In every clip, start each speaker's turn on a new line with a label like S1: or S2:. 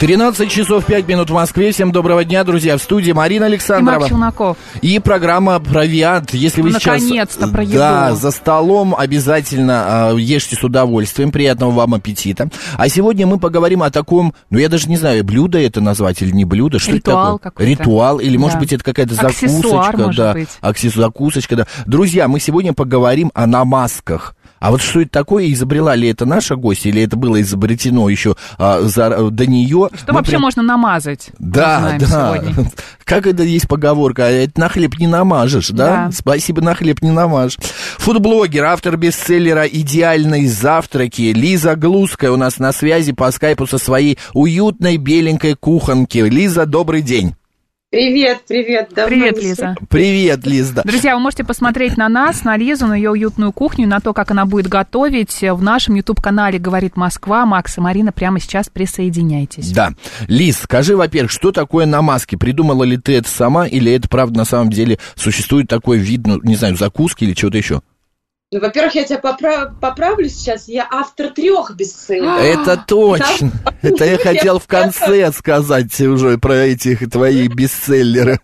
S1: 13 часов 5 минут в Москве. Всем доброго дня, друзья. В студии Марина Александрова.
S2: И Марк Челноков.
S1: И программа «Провиант». Если вы сейчас...
S2: про еду.
S1: Да, за столом обязательно э, ешьте с удовольствием. Приятного вам аппетита. А сегодня мы поговорим о таком, ну я даже не знаю, блюдо это назвать или не блюдо. Что
S2: Ритуал
S1: это такое?
S2: какой-то.
S1: Ритуал. Или, может
S2: Да.
S1: быть, это какая-то
S2: Аксессуар,
S1: закусочка.
S2: может
S1: да,
S2: быть.
S1: аксессу- закусочка, да. Друзья, мы сегодня поговорим о намазках. А вот что это такое, изобрела ли это наша гостья, или это было изобретено еще а, за- до нее?
S2: Что
S1: Мы
S2: вообще
S1: прям-
S2: можно намазать?
S1: да, да.
S2: сегодня.
S1: Как это есть поговорка? Это на хлеб не намажешь, да?
S2: Да.
S1: Спасибо, на хлеб не намажешь. Фудблогер, автор бестселлера «Идеальные завтраки» Лиза Глузская у нас на связи по скайпу со своей уютной беленькой кухонки. Лиза, добрый день.
S3: Привет, привет. Давно
S2: Привет,
S3: не
S2: Лиза.
S1: Привет, Лиза.
S2: Друзья, вы можете посмотреть на нас, на Лизу, на ее уютную кухню, на то, как она будет готовить в нашем YouTube-канале «Говорит Москва». Макс и Марина прямо сейчас присоединяйтесь.
S1: Да. Лиз, скажи, во-первых, что такое намазки? Придумала ли ты это сама, или это, правда, на самом деле существует такой вид, ну, не знаю, закуски или чего-то еще?
S3: Ну, во-первых, я тебя попра- поправлю сейчас. Я автор трех бестселлеров.
S1: Это точно. Это я хотел в конце сказать уже про этих твои бестселлеры.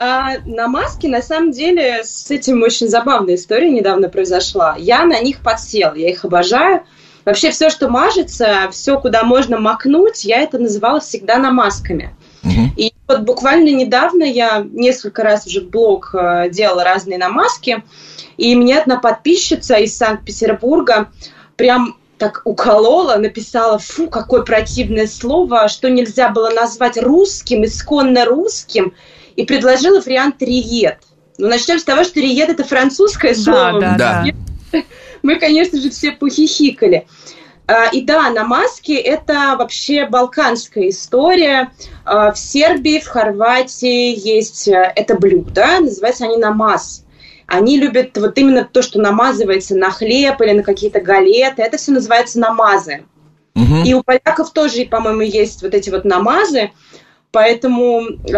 S3: А на маске, на самом деле, с этим очень забавная история недавно произошла. Я на них подсела, я их обожаю. Вообще все, что мажется, все, куда можно макнуть, я это называла всегда намазками.
S1: Мгм.
S3: И вот буквально недавно я несколько раз уже в блог э, делала разные намазки, и мне одна подписчица из Санкт-Петербурга прям так уколола, написала, фу, какое противное слово, что нельзя было назвать русским, исконно русским, и предложила вариант риет. Ну, начнем с того, что риет – это французское слово.
S2: да,
S1: Да.
S2: да.
S3: Мы, конечно же, все похихикали. А, И да, намазки – это вообще балканская история. А, В Сербии, в Хорватии есть э, это блюдо, называются они намаз. Они любят вот именно то, что намазывается на хлеб или на какие-то галеты. Это все называется намазы.
S1: Мгм.
S3: И у поляков тоже, по-моему, есть вот эти вот намазы. Поэтому э,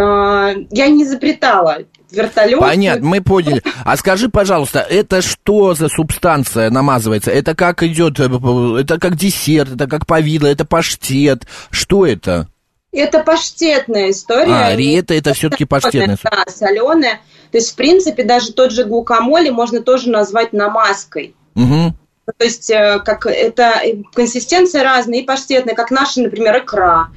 S3: я не изобретала вертолет.
S1: Понятно, мы поняли. А скажи, пожалуйста, это что за субстанция намазывается? Это как идет, э, это как десерт, это как повидло, это паштет. Что это?
S3: Это паштетная история.
S1: А, риета это все-таки паштетная.
S3: Да, соленая. То есть, в принципе, даже тот же гуакамоле можно тоже назвать намазкой.
S1: Мгм.
S3: То есть, э, как это э, консистенция разная, и паштетная, как наша, например, икра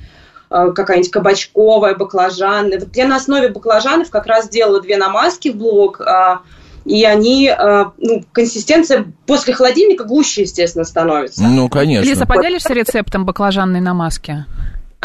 S3: э, какая-нибудь кабачковая, баклажанная. Вот я на основе баклажанов как раз делала две намазки в блок, а, и они, ну, консистенция после холодильника гуще, естественно, становится.
S1: Ну, конечно.
S2: Лиза, поделишься рецептом баклажанной намазки?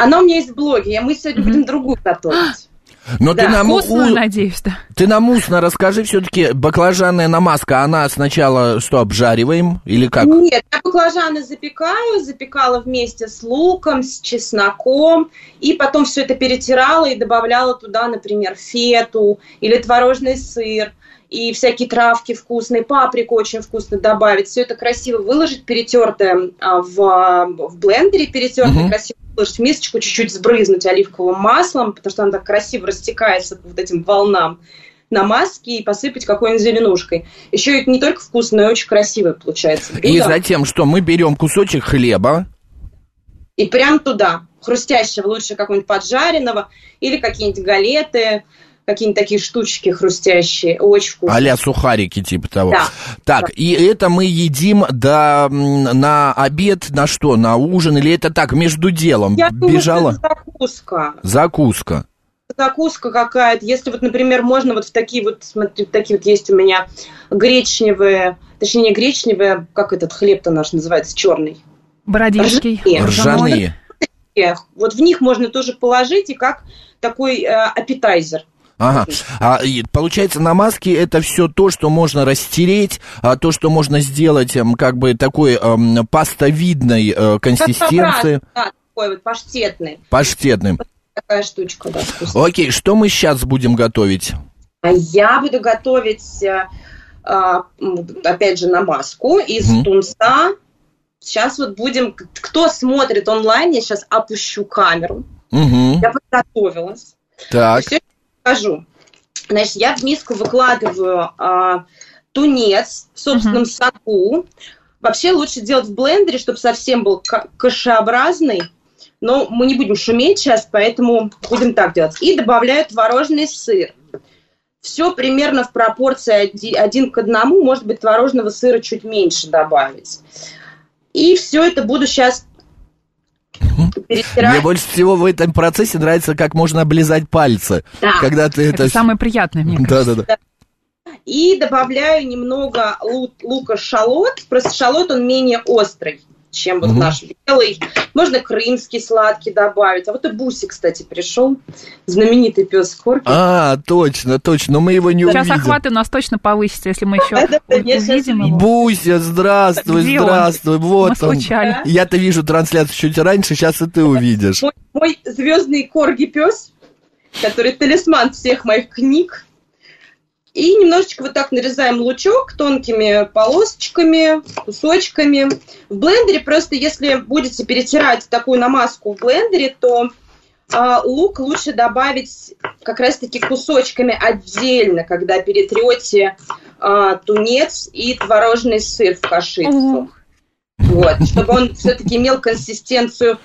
S3: Она у меня есть в блоге, мы сегодня будем другую готовить.
S1: Но ты
S3: да,
S1: нам,
S2: Вкусную,
S1: у-
S2: надеюсь, да.
S1: ты нам устно расскажи все-таки, баклажанная намазка, она сначала что, обжариваем или как?
S3: Нет, я баклажаны запекаю, запекала вместе с луком, с чесноком, и потом все это перетирала и добавляла туда, например, фету или творожный сыр и всякие травки вкусные, паприку очень вкусно добавить. Все это красиво выложить, перетертое а, в, в блендере, перетертое
S1: Мгм.
S3: красиво в мисочку, чуть-чуть сбрызнуть оливковым маслом, потому что оно так красиво растекается по вот этим волнам намазки и посыпать какой-нибудь зеленушкой. Еще это не только вкусно, но и очень красивое получается.
S1: И
S3: блюдо.
S1: затем что? Мы берем кусочек хлеба,
S3: И прям туда, хрустящего, лучше какого-нибудь поджаренного, или какие-нибудь галеты, какие-нибудь такие штучки хрустящие, очень вкусно.
S1: а сухарики типа того.
S3: Да.
S1: Так,
S3: Да.
S1: и это мы едим до, на обед, на что, на ужин, или это так, между делом
S3: Я думаю,
S1: бежала?
S3: это закуска.
S1: Закуска.
S3: Закуска какая-то. Если вот, например, можно вот в такие вот, смотри, такие вот есть у меня гречневые, точнее не гречневые, как этот хлеб-то наш называется, черный.
S2: Бородинский.
S3: Ржаные.
S1: Ржаные.
S3: Вот в них можно тоже положить и как такой э, аппетайзер.
S1: Ага. А, и получается, намазки это все то, что можно растереть, а, то, что можно сделать эм, как бы такой эм, пастовидной э, консистенции,
S3: Да, такой вот паштетный.
S1: паштетным.
S3: Такая штучка, да, вкусная.
S1: Окей, что мы сейчас будем готовить?
S3: А я буду готовить, э, а, опять же, намазку из
S1: Мгм.
S3: тунца. Сейчас вот будем, кто смотрит онлайн, я сейчас опущу камеру.
S1: Угу.
S3: Я подготовилась.
S1: Так.
S3: Все скажу. Значит, я в миску выкладываю а, тунец в собственном соку. Вообще лучше делать в блендере, чтобы совсем был ка- кашеобразный. Но мы не будем шуметь сейчас, поэтому будем так делать. И добавляю творожный сыр. Все примерно в пропорции оди- один к одному. Может быть, творожного сыра чуть меньше добавить. И все это буду сейчас перетирать.
S1: Мне больше всего в этом процессе нравится, как можно облизать пальцы.
S3: Да.
S1: Когда ты
S2: Это
S1: это...
S2: самое приятное, мне кажется.
S1: Да-да-да.
S3: И добавляю немного лу- лука шалот. Просто шалот, он менее острый, чем вот
S1: Мгм.
S3: наш белый. Можно крымский сладкий добавить. А вот и Буси, кстати, пришел. Знаменитый пес Корки.
S1: А, точно, точно, но мы его не
S2: Сейчас
S1: увидим.
S2: охваты у нас точно повысятся, если мы еще
S3: сейчас
S2: увидим его.
S1: Буся, здравствуй, здравствуй, вот он. Я-то вижу трансляцию чуть раньше, сейчас и ты увидишь.
S3: Мой, мой звездный корги пес, который талисман всех моих книг. И немножечко вот так нарезаем лучок тонкими полосочками, кусочками. В блендере просто, если будете перетирать такую намазку в блендере, то а, лук лучше добавить как раз-таки кусочками отдельно, когда перетрете а, тунец и творожный сыр в кашицу. Вот, чтобы он все-таки имел консистенцию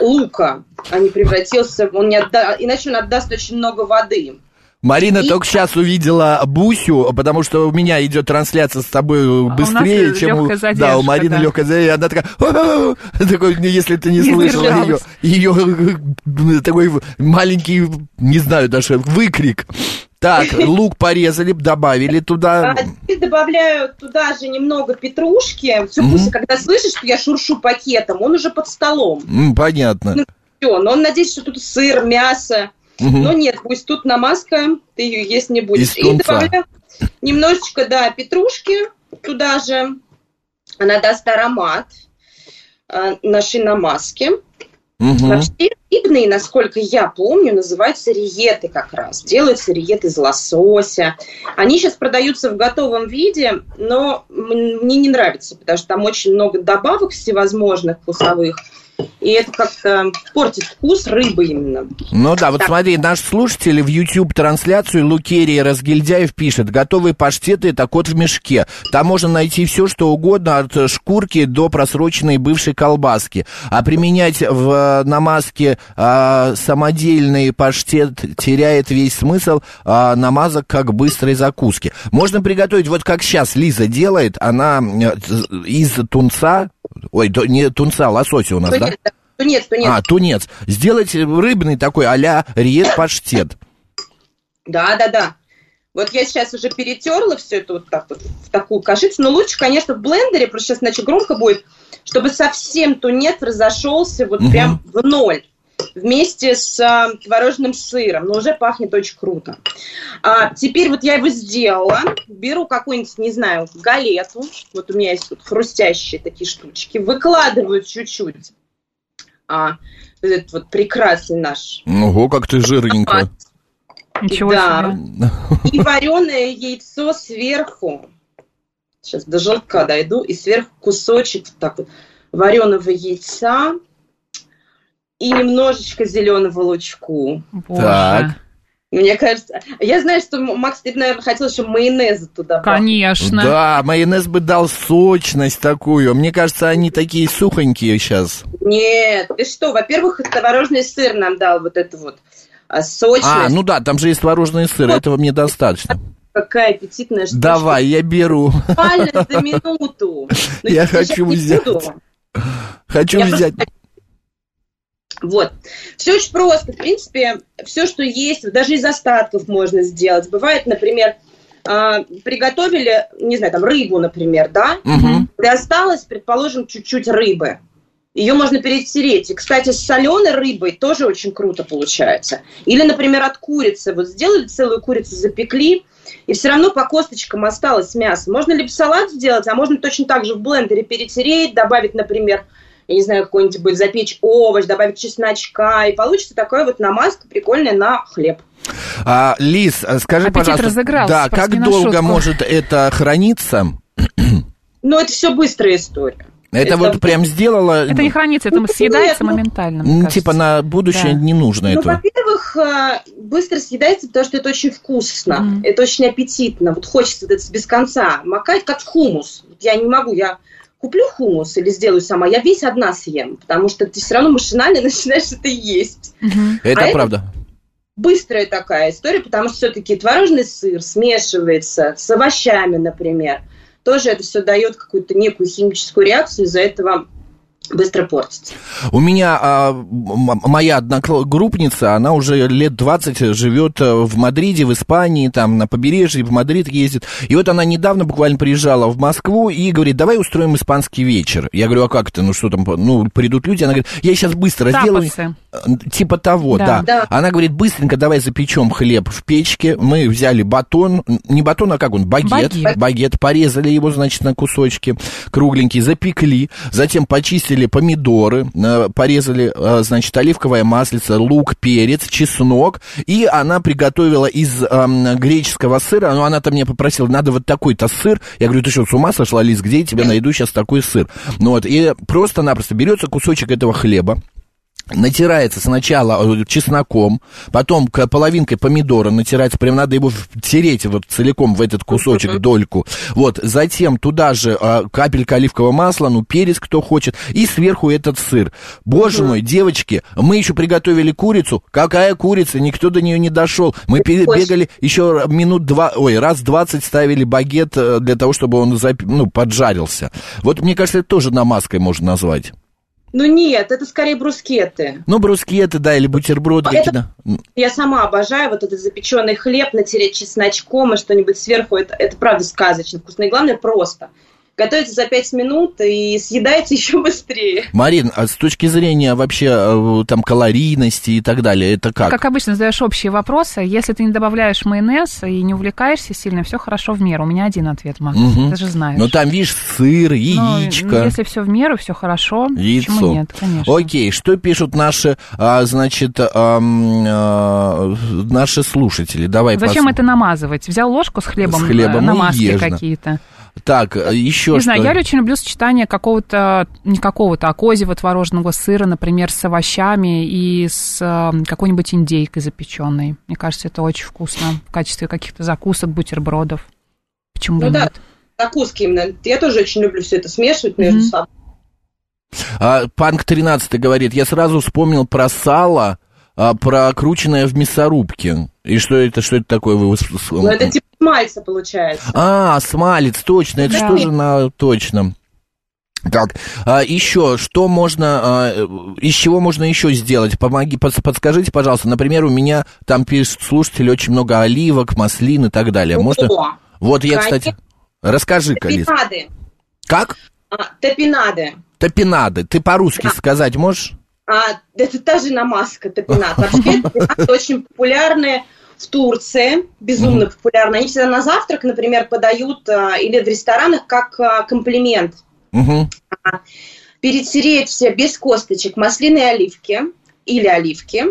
S3: лука, а не превратился, он не отда... иначе он отдаст очень много воды.
S1: Марина
S3: И-
S1: только сейчас увидела Бусю, потому что у меня идет трансляция с тобой
S2: А у нас
S1: быстрее, чем у...
S2: лёгкая
S1: Да, у
S2: задержка,
S1: Марины
S2: да.
S1: легкая задержка. Она такая... Такой, если ты не
S2: Не
S1: слышала ее, ее такой маленький, не знаю даже, выкрик. Так, лук порезали, добавили туда.
S3: А теперь добавляю туда же немного петрушки. Все. Пуся, когда слышишь, что я шуршу пакетом, он уже под столом.
S1: Понятно.
S3: Все, но он надеется, что тут сыр, мясо.
S1: Мгм.
S3: Но нет, пусть тут намазка, ты ее есть не будешь.
S1: Из
S3: И
S1: тунца.
S3: добавляю немножечко, да, петрушки туда же. Она даст аромат э, нашей намазки.
S1: Мгм.
S3: Вообще рыбные, насколько я помню, называются риеты как раз. Делаются риеты из лосося. Они сейчас продаются в готовом виде, но мне не нравится, потому что там очень много добавок всевозможных вкусовых. И это как-то портит вкус рыбы именно.
S1: Ну да, вот
S3: Так.
S1: смотри, наш слушатель в YouTube-трансляцию Лукерия Разгильдяев пишет, готовые паштеты – это кот в мешке. Там можно найти все, что угодно, от шкурки до просроченной бывшей колбаски. А применять в намазке а, самодельный паштет теряет весь смысл а, намазок как быстрой закуски. Можно приготовить, вот как сейчас Лиза делает, она э, из тунца, ой, то- не тунца, лосося у нас, да?
S3: Тунец, да? Тунец, тунец.
S1: А, тунец. Сделать рыбный такой а-ля риет паштет.
S3: Да, да, да. Вот я сейчас уже перетерла все это вот так вот в такую кашицу. Но лучше, конечно, в блендере, просто сейчас иначе громко будет, чтобы совсем тунец разошелся вот
S1: Мгм.
S3: прям в ноль вместе с а, творожным сыром. Но уже пахнет очень круто. А, теперь вот я его сделала. Беру какую-нибудь, не знаю, галету. Вот у меня есть тут хрустящие такие штучки. Выкладываю чуть-чуть. А, вот этот вот прекрасный наш
S1: Ого, как ты жирненько.
S2: Ничего
S3: Да.
S2: себе.
S3: И вареное яйцо сверху. Сейчас до желтка дойду. И сверху кусочек вот так вот вареного яйца. И немножечко зеленого лучку.
S2: Боже.
S1: Так.
S3: Мне кажется... Я знаю, что, Макс, ты, наверное, хотел еще майонеза туда.
S2: Конечно.
S1: Да, майонез бы дал сочность такую. Мне кажется, они такие сухонькие сейчас.
S3: Нет, ты что? Во-первых, творожный сыр нам дал вот эту вот а, сочность.
S1: А, ну да, там же есть творожный сыр, этого мне достаточно.
S3: Какая аппетитная штука.
S1: Давай, я беру.
S3: Буквально за минуту. Но
S1: Я хочу взять. Хочу
S3: Я
S1: взять.
S3: Вот. Все очень просто. В принципе, все, что есть, даже из остатков можно сделать. Бывает, например, а, приготовили, не знаю, там рыбу, например, да,
S1: Мгм.
S3: и осталось, предположим, чуть-чуть рыбы. Ее можно перетереть. И, кстати, с соленой рыбой тоже очень круто получается. Или, например, от курицы. Вот сделали целую курицу, запекли, и все равно по косточкам осталось мясо. Можно либо салат сделать, а можно точно так же в блендере перетереть, добавить, например, я не знаю, какой-нибудь будет запечь овощ, добавить чесночка, и получится такая вот намазка прикольная на хлеб.
S1: А, Лиз, а скажи,
S2: Аппетит
S1: пожалуйста,
S2: разыгрался,
S1: да, как долго
S2: шутку.
S1: может это храниться?
S3: Но это все быстрая история.
S1: Это, вот прям сделала...
S2: Это не хранится, это
S3: Ну,
S2: съедается
S3: нет, ну,
S2: моментально. кажется.
S1: Типа на будущее
S2: Да.
S1: не нужно
S3: Ну,
S1: этого.
S3: во-первых, э, быстро съедается, потому что это очень вкусно,
S2: Мгм.
S3: это очень аппетитно. Вот хочется это без конца макать, как в хумус. Я не могу, я куплю хумус или сделаю сама, я весь одна съем, потому что ты все равно машинально начинаешь это есть.
S2: Мгм.
S1: Это
S3: а это-
S1: правда.
S3: Быстрая такая история, потому что все-таки творожный сыр смешивается с овощами, например. Тоже это все дает какую-то некую химическую реакцию, из-за этого быстро портится.
S1: У меня а, моя одногруппница, она уже лет 20 живет э, в Мадриде, в Испании, там на побережье, в Мадрид ездит. И вот она недавно буквально приезжала в Москву и говорит, давай устроим испанский вечер. Я говорю, а как это, ну что там, ну придут люди. Она говорит, я сейчас быстро сделаю. Э, Типа того,
S2: Да.
S1: да.
S3: Да.
S1: Она говорит, быстренько давай запечем хлеб в печке. Мы взяли батон, не батон, а как он, багет.
S2: Багет.
S1: Багет, порезали его, значит, на кусочки кругленькие, запекли. Затем почистили помидоры, э, порезали, э, значит, оливковое маслице, лук, перец, чеснок. И она приготовила из эм, греческого сыра, ну, она-то меня попросила, надо вот такой-то сыр. Я говорю, ты что, с ума сошла, Лиз, где я тебе найду сейчас такой сыр? Ну вот, и просто-напросто берется кусочек этого хлеба, натирается сначала э, чесноком, потом половинкой помидора натирается, прям надо его втереть вот целиком в этот кусочек, дольку. Вот, затем туда же а, капелька оливкового масла, ну, перец, кто хочет, и сверху этот сыр. Боже мой, девочки, мы еще приготовили курицу. Какая курица? Никто до нее не дошел. Мы бегали еще минут два, ой, раз двадцать ставили багет э, для того, чтобы он зап- ну, поджарился. Вот, мне кажется, это тоже намазкой можно назвать.
S3: Ну нет, это скорее брускеты.
S1: Ну, брускеты, да, или бутерброды
S3: это-
S1: какие-то.
S3: Я сама обожаю вот этот запеченный хлеб, натереть чесночком и что-нибудь сверху. Это, это правда сказочно вкусно. И главное, просто. Готовится за 5 минут и съедается еще быстрее.
S1: Марин, а с точки зрения вообще э, там калорийности и так далее, это как?
S2: Как обычно, задаешь общие вопросы. Если ты не добавляешь майонез и не увлекаешься сильно, все хорошо в меру. У меня один ответ, Макс.
S1: Мгм.
S2: Ты же знаешь.
S1: Ну, там, видишь, сыр,
S2: Ну,
S1: яичко.
S2: ну, если все в меру, все хорошо,
S1: Яйцо.
S2: почему нет, конечно.
S1: Окей, что пишут наши, а, значит, ам, а, наши слушатели? Давай
S2: Зачем
S1: пос-
S2: это намазывать? Взял ложку с хлебом,
S1: С хлебом
S2: э, намазки
S1: да.
S2: какие-то.
S1: Так, еще
S2: Не
S1: что?
S2: знаю, я очень люблю сочетание какого-то, не какого-то, а козьего творожного сыра, например, с овощами и с э, какой-нибудь индейкой запеченной. Мне кажется, это очень вкусно в качестве каких-то закусок, бутербродов. Почему бы
S3: Ну да,
S2: нет?
S3: закуски именно. Я тоже очень люблю все это смешивать между
S2: Мгм.
S3: собой.
S1: А, Панк 13 говорит, я сразу вспомнил про сало, а, прокрученное в мясорубке. И что это, что это такое? Вы...
S3: Но это типа мальца получается.
S1: А, смалец, точно, это
S2: Да.
S1: что же на... Точно. Так, а, еще, что можно, а, э, из чего можно еще сделать? Помоги, под- подскажите, пожалуйста. Например, у меня там пишут слушатели очень много оливок, маслин и так далее. Можно...
S3: О,
S1: Вот я,
S3: конечно.
S1: кстати... Расскажи-ка, Лиз.
S3: топинады.
S1: Как?
S3: А, топинады.
S1: Топинады. Ты по-русски сказать можешь?
S3: А, это та же намазка топинад. Вообще топинады очень популярные в Турции, безумно популярны. Они всегда на завтрак, например, подают а, или в ресторанах как а, комплимент.
S1: Угу.
S3: Перетереть все без косточек маслины оливки или оливки,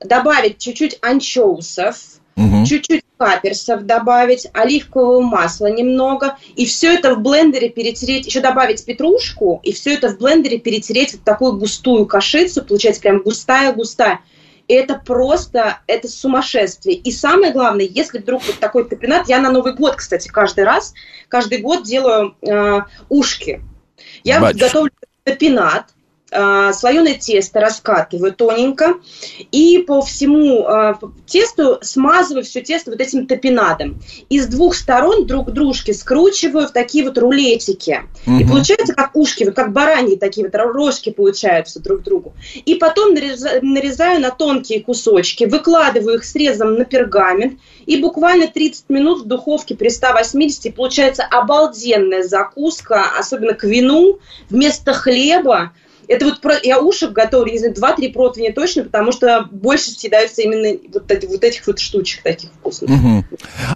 S3: добавить чуть-чуть анчоусов,
S1: Угу.
S3: чуть-чуть каперсов добавить, оливкового масла немного, и все это в блендере перетереть, еще добавить петрушку, и все это в блендере перетереть в такую густую кашицу, получается прям густая-густая. Это просто, это сумасшествие. И самое главное, если вдруг вот такой топинат, я на Новый год, кстати, каждый раз, каждый год делаю э, ушки. Я вот
S1: Батюшки.
S3: готовлю топинат, слоеное тесто раскатываю тоненько, и по всему э, тесту смазываю все тесто вот этим топинадом. И с двух сторон друг к дружке скручиваю в такие вот рулетики. И
S1: Мгм.
S3: получается как ушки, вот как бараньи такие вот рожки получаются друг к другу. И потом нареза- нарезаю на тонкие кусочки, выкладываю их срезом на пергамент, и буквально 30 минут в духовке при 180, и получается обалденная закуска, особенно к вину, вместо хлеба. Это вот про... я ушек готовлю, не знаю, 2-3 противня точно, потому что больше съедаются именно вот, эти- вот этих вот штучек таких вкусных.
S1: Мгм.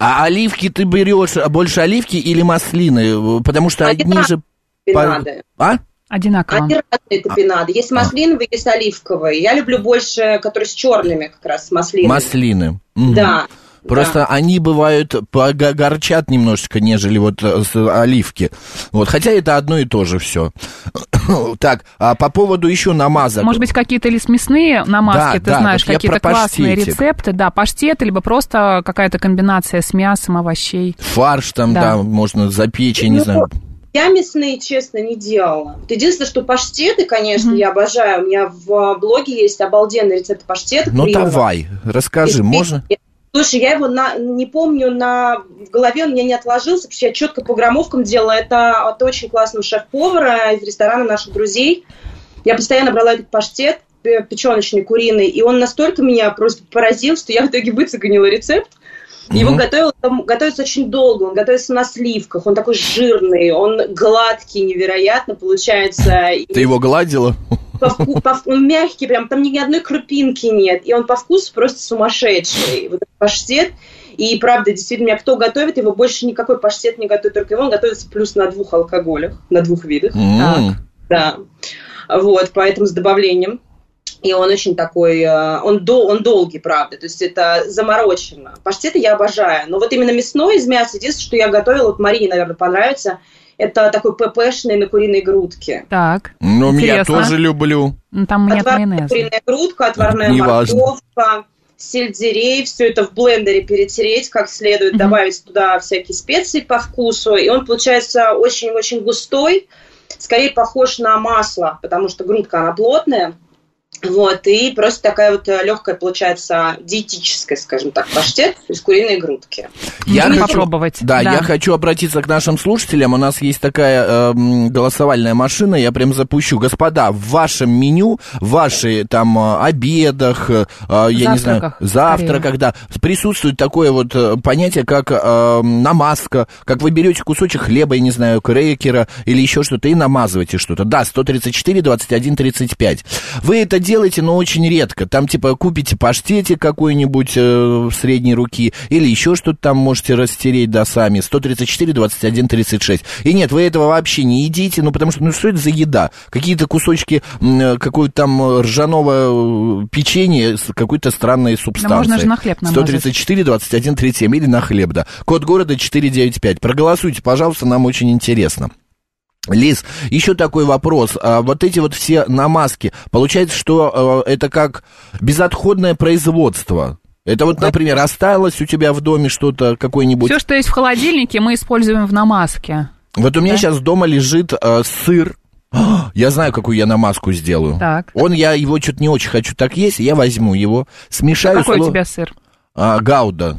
S1: А оливки ты берешь а, больше оливки или маслины? Потому что
S3: Они
S1: одни же...
S3: Топинады.
S1: А?
S2: Одинаково.
S3: Они разные топинады. Есть
S1: А.
S3: маслиновые, есть оливковые. Я люблю больше, которые с черными как раз, с маслинами.
S1: Маслины. Мгм.
S3: Да.
S1: Просто они бывают горчат немножечко, нежели вот э, с оливки. Вот, хотя это одно и то же все. так, а по поводу еще намазок.
S2: Может быть, какие-то или смесные намазки,
S1: Да,
S2: ты
S1: да,
S2: знаешь,
S1: вот
S2: какие-то классные
S1: паштетик.
S2: рецепты, да, паштеты, либо просто какая-то комбинация с мясом, овощей.
S1: Фарш там, да,
S2: Да.
S1: можно запечь, я не
S3: Ну,
S1: знаю.
S3: Я мясные, честно, не делала. Вот единственное, что паштеты, конечно, я обожаю. У меня в блоге есть обалденный рецепт паштета.
S1: Ну давай, расскажи, можно?
S3: печени. Слушай, я его на, не помню, на, в голове он меня не отложился, потому что я четко по граммовкам делала. Это от очень классного шеф-повара из ресторана наших друзей. Я постоянно брала этот паштет пе- печеночный, куриный, и он настолько меня просто поразил, что я в итоге выцеганила рецепт. Его
S1: Мгм.
S3: готовил, там готовится очень долго, он готовится на сливках, он такой жирный, он гладкий невероятно получается.
S1: Ты его гладила?
S3: По вку- по он мягкий, прям там ни одной крупинки нет. И он по вкусу просто сумасшедший. Вот этот паштет. И правда, действительно, меня кто готовит, его больше никакой паштет не готовит, только его он готовится плюс на двух алкоголях, на двух видах.
S1: М.
S3: Да. Вот, поэтому с добавлением. И он очень такой, э, он, дол- он долгий, правда, то есть это заморочено. Паштеты я обожаю, но вот именно мясной из мяса, единственное, что я готовила, вот Марине, наверное, понравится, это такой ППшный на куриной грудке.
S2: Так,
S1: Ну, я
S2: Интересно.
S1: тоже люблю.
S2: ну, там нет
S3: Отварная
S2: майонеза.
S3: куриная грудка, отварная
S1: Неважно.
S3: морковка, сельдерей, все это в блендере перетереть как следует,
S2: Мгм.
S3: добавить туда всякие специи по вкусу, и он получается очень-очень густой, скорее похож на масло, потому что грудка, она плотная, вот, и просто такая вот легкая получается диетическая, скажем так, паштет из куриной грудки.
S1: Я хочу-
S2: попробовать.
S1: Да, я хочу обратиться к нашим слушателям. У нас есть такая эм, голосовальная машина, я прям запущу. Господа, в вашем меню, в вашей там э, обедах, э, э, я не знаю,
S2: Завтраках,
S1: завтраках, да, присутствует такое вот э, понятие, как э, намазка, как вы берете кусочек хлеба, я не знаю, крекера или еще что-то и намазываете что-то. Да, 134, 21, 35. Вы это делаете, но очень редко. Там типа купите паштетик какой-нибудь э, средней руки или еще что-то там можете растереть, да, сами. 134, 21, 36. И нет, вы этого вообще не едите, ну потому что, ну что это за еда? Какие-то кусочки э, какого-то там э, ржаного э, печенья с какой-то странной субстанцией.
S2: можно же на хлеб намазать.
S1: 134, 21, 37 или на хлеб, да. Код города 495. Проголосуйте, пожалуйста, нам очень интересно. Лиз, еще такой вопрос. А вот эти вот все намазки, получается, что э, это как безотходное производство? Это вот, например, осталось у тебя в доме что-то, какой-нибудь...
S2: Все, что есть в холодильнике, мы используем в намазке.
S1: Вот у меня
S2: Да.
S1: сейчас дома лежит э, сыр. А, Я знаю, какую я намазку сделаю.
S2: Так.
S1: Он, я его что-то не очень хочу так есть, я возьму его, смешаю...
S2: Какой
S1: с
S2: у тебя сыр?
S1: А, гауда.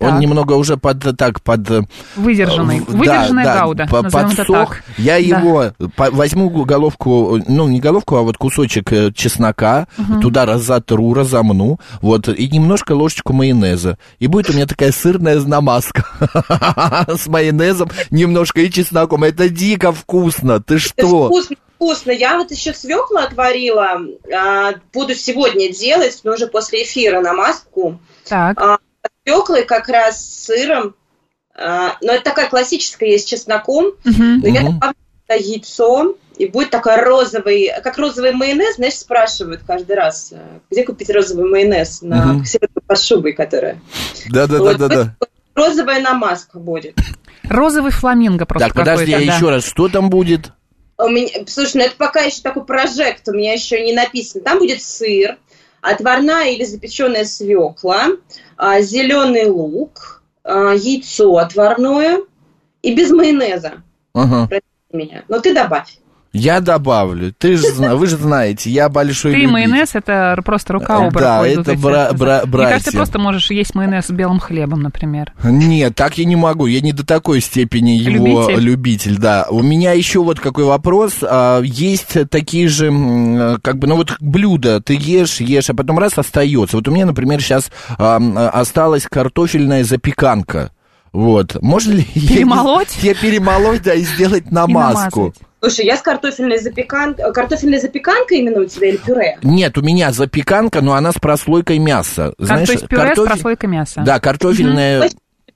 S2: Мгм.
S1: Он
S2: Так.
S1: немного уже под, так, под... э,
S2: Выдержанный.
S1: в-
S2: Выдержанная
S1: да, да,
S2: гауда.
S1: по- подсох.
S2: так.
S1: Я
S2: Да.
S1: его по- возьму головку, ну, не головку, а вот кусочек э, чеснока, туда разотру, разомну, вот, и немножко ложечку майонеза. И будет у меня такая сырная намазка с майонезом, немножко и чесноком. Это дико вкусно. Ты что?
S3: вкусно, вкусно. Я вот еще свекла отварила, а, буду сегодня делать, но уже после эфира намазку.
S2: Так.
S3: Свеклой как раз с сыром, а, но это такая классическая есть с чесноком,
S2: Мгм.
S3: но я добавлю яйцо, и будет такой розовый, как розовый майонез, знаешь, спрашивают каждый раз, э, где купить розовый майонез на середку под шубой, которая.
S1: Да-да-да-да-да.
S3: Вот розовая намазка будет.
S2: Розовый фламинго просто
S1: Так, подожди, я
S2: да.
S1: еще раз, что там будет?
S3: У меня, слушай, ну это пока еще такой прожект, у меня еще не написано. Там будет сыр, отварная или запеченная свекла, зеленый лук, а, яйцо отварное и без майонеза.
S1: Ага.
S3: Меня. Но ты добавь.
S1: Я добавлю. Ты же, вы же знаете, я большой
S2: Ты и
S1: любитель.
S2: майонез, это просто рука об
S1: Да,
S2: руку
S1: это
S2: идут эти-
S1: бра- бра-
S2: Мне
S1: братья.
S2: кажется, ты просто можешь есть майонез с белым хлебом, например.
S1: Нет, так я не могу. Я не до такой степени его
S2: Любитель?
S1: любитель, да. У меня еще вот какой вопрос. А, Есть такие же, как бы, ну вот блюда ты ешь, ешь, а потом раз остается. Вот у меня, например, сейчас осталась картофельная запеканка. Вот. Можно ли
S2: Перемолоть?
S1: Я перемолоть, да, и сделать
S2: И
S1: намазку.
S2: намазать.
S3: Слушай, я с картофельной запеканкой. Картофельная запеканка именно у тебя или пюре?
S1: Нет, у меня запеканка, но она с прослойкой мяса.
S2: Как,
S1: Знаешь,
S2: то есть пюре
S1: картофель-
S2: с прослойкой мяса.
S1: Да, картофельная...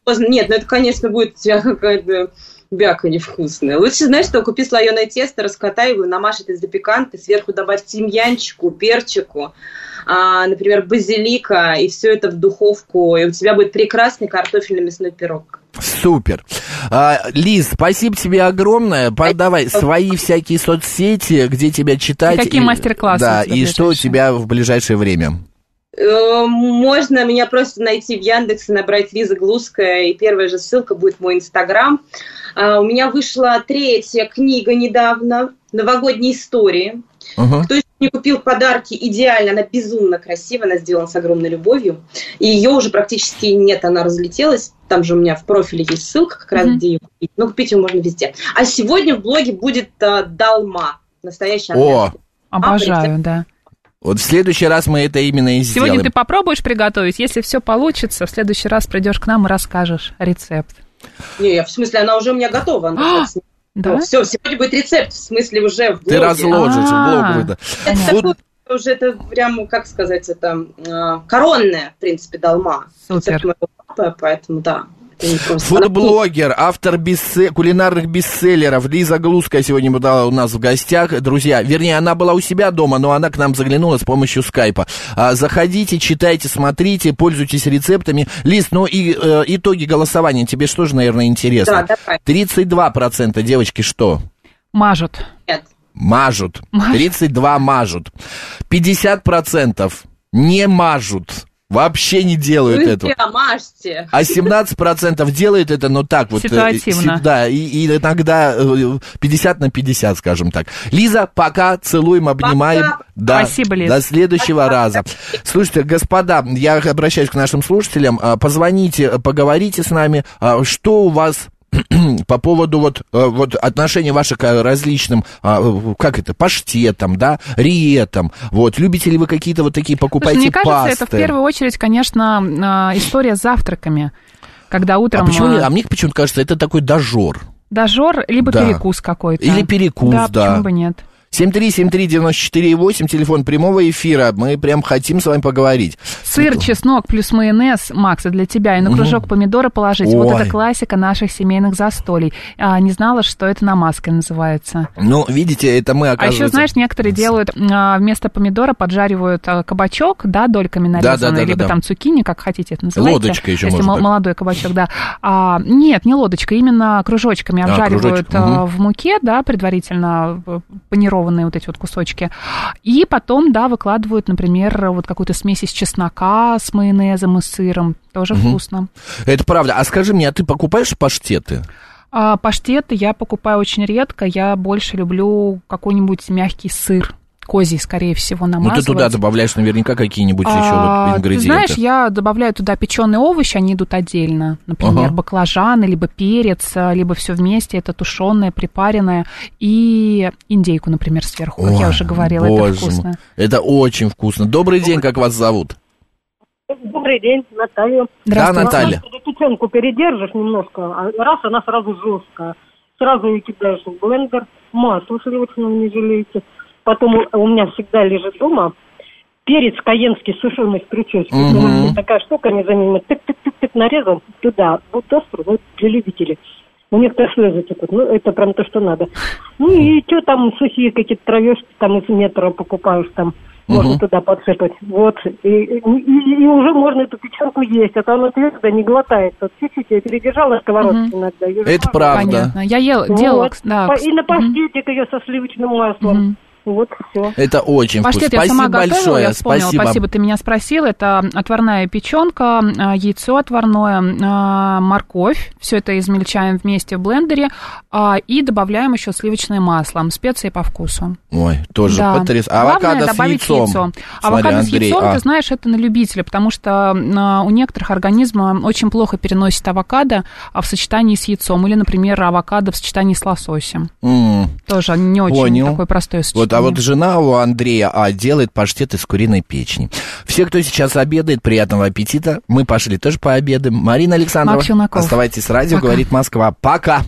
S3: Нет, ну это, конечно, будет у тебя какая-то Бяка невкусная. Лучше, знаешь что, купи слоеное тесто, раскатай его, намажь этой запеканкой, сверху добавь тимьянчику, перчику, а, например, базилика, и все это в духовку, и у тебя будет прекрасный картофельный мясной пирог.
S1: Супер. А, Лиз, спасибо тебе огромное. Давай свои всякие соцсети, где тебя читать.
S2: И какие мастер-классы
S1: Да, и что у тебя в ближайшее время?
S3: Э, Можно меня просто найти в Яндексе, набрать Лиза Глузская, и первая же ссылка будет в мой Инстаграм. А, У меня вышла третья книга недавно, «Новогодние истории».
S1: Ага.
S3: Кто еще не купил подарки, идеально, она безумно красивая, она сделана с огромной любовью. И ее уже практически нет, она разлетелась. Там же у меня в профиле есть ссылка, как раз
S2: Мгм.
S3: где ее купить. Но купить ее можно везде. А сегодня в блоге будет а, Далма, настоящий
S1: О,
S3: английский.
S2: Обожаю, да.
S1: Вот в следующий раз мы это именно и сделаем.
S2: Сегодня ты попробуешь приготовить. Если все получится, в следующий раз придешь к нам и расскажешь рецепт.
S3: Не, я- в смысле, она уже у меня готова. Она
S2: Да?
S3: все, сегодня будет рецепт, в смысле уже в
S1: Ты
S3: блоге.
S1: разложишь в
S2: А,
S1: блог. выда-
S3: Это
S2: Понятно.
S3: такое уже, это прям, как сказать, это э, коронная, в принципе, долма.
S2: Супер.
S3: Рецепт моего папы, поэтому да.
S1: Фудблогер, автор бестсе- кулинарных бестселлеров Лиза Глузская сегодня была у нас в гостях. Друзья, вернее, она была у себя дома, но она к нам заглянула с помощью скайпа. А, заходите, читайте, смотрите, пользуйтесь рецептами. Лиз, ну и э, итоги голосования тебе что же, наверное, интересно?
S3: Да, давай.
S1: 32% девочки что?
S2: Мажут.
S3: Нет.
S1: Мажут.
S2: Мажут.
S1: 32 мажут. 50% не мажут. Вообще не делают этого.
S3: Друзья, мажьте.
S1: А 17% делает это, но так вот. э,
S2: Ситуативно.
S1: си- Да, и, и иногда э, 50 на 50, скажем так. Лиза, пока целуем, обнимаем.
S3: Пока.
S1: Да,
S2: Спасибо, Лиз.
S1: До следующего раза. Слушайте, господа, я обращаюсь к нашим слушателям. а, Позвоните, поговорите с нами. а, Что у вас по поводу вот, э, вот отношения ваших к различным, а, как это, паштетам, да, риетам, вот, любите ли вы какие-то вот такие,
S2: Слушай,
S1: покупаете
S2: мне кажется,
S1: пасты?
S2: это в первую очередь, конечно, а, история с завтраками. Когда утром
S1: А почему,
S2: а,
S1: а мне почему-то кажется, это такой дожор.
S2: дожор, либо
S1: Да.
S2: перекус какой-то.
S1: Или перекус,
S2: да.
S1: да.
S2: почему бы нет.
S1: 7373948, телефон прямого эфира. Мы прям хотим с вами поговорить.
S2: Сыр, чеснок плюс майонез, Макс, для тебя. И на кружок помидора положить. Вот
S1: Ой.
S2: это классика наших семейных застолий. А, не знала, что это намазка называется.
S1: Ну, видите, это мы,
S2: А
S1: оказывается...
S2: еще, знаешь, некоторые делают а, вместо помидора поджаривают а, кабачок, да, дольками нарезанный,
S1: да, да,
S2: либо
S1: да.
S2: там цукини, как хотите это называйте.
S1: Лодочка еще
S2: Если
S1: можно так.
S2: молодой кабачок, да. А, нет, не лодочка, именно кружочками
S1: А,
S2: обжаривают
S1: кружочек, мгм.
S2: а, в муке, да, предварительно э, панированные вот эти вот кусочки. И потом, да, выкладывают, например, вот какую-то смесь из чеснока с майонезом и сыром. Тоже вкусно.
S1: Это правда. А скажи мне, а ты покупаешь паштеты?
S2: А паштеты я покупаю очень редко. Я больше люблю какой-нибудь мягкий сыр. Козий, скорее всего,
S1: Ну,
S2: намазывать.
S1: ты туда добавляешь наверняка какие-нибудь еще
S2: А,
S1: вот
S2: ты
S1: ингредиенты.
S2: знаешь, я добавляю туда печеные овощи, они идут отдельно. Например,
S1: Ага.
S2: баклажаны, либо перец, либо все вместе, это тушеное, припаренное. И индейку, например, сверху, как я
S1: Ой,
S2: уже говорила,
S1: боже
S2: это вкусно.
S1: мой. Это очень вкусно. Добрый день, как вас зовут?
S4: Добрый день, Наталья.
S1: Да,
S2: Здравствуйте.
S1: Наталья.
S4: Когда печенку передержишь немножко, а раз она сразу жесткая. Сразу ее кидаешь в блендер, масло сливочного не жалеете. Потом у- меня всегда лежит дома перец каенский сушеный с. Ну, вот такая штука незаменимая. Тык-тык-тык-тык нарезал туда. Вот острый, ну, для любителей. У некоторых слезы текут. Ну, это прям то, что надо. Ну, и что там, сухие какие-то травешки там из метра покупаешь там. Можно
S1: Мгм.
S4: туда подсыпать. Вот. И, и- и- уже можно эту печенку есть. А то она твердо не глотается. Чуть-чуть я передержала на сковородке иногда. её же
S1: Это правда.
S2: Понятно. Я ел,
S4: Вот.
S2: делала, да.
S4: По- И на паштетик ее со сливочным маслом.
S2: Мгм.
S4: Вот все.
S1: Это очень
S2: Паштет
S1: вкусно.
S2: я
S1: Спасибо
S2: сама готовила,
S1: большое.
S2: я вспомнила.
S1: Спасибо.
S2: Спасибо, ты меня спросил. Это отварная печенка, а, яйцо отварное, а, морковь. Все это измельчаем вместе в блендере а, и добавляем еще сливочное масло, специи по вкусу.
S1: Ой, тоже
S2: Да.
S1: потрясающе.
S2: Главное
S1: Авокадо с
S2: добавить
S1: яйцом.
S2: яйцо.
S1: Смотри,
S2: Авокадо с
S1: Андрей,
S2: яйцом,
S1: а.
S2: ты знаешь, это на любителя, потому что у некоторых организма очень плохо переносит авокадо в сочетании с яйцом. Или, например, авокадо в сочетании с лососем.
S1: М.
S2: Тоже не очень
S1: Понял.
S2: такое простое сочетание.
S1: Вот, а вот жена у Андрея А делает паштет из куриной печени. Все, кто сейчас обедает, приятного аппетита. Мы пошли тоже пообедаем. Марина
S2: Челноков.
S1: оставайтесь с радио,
S2: Пока.
S1: говорит Москва. Пока.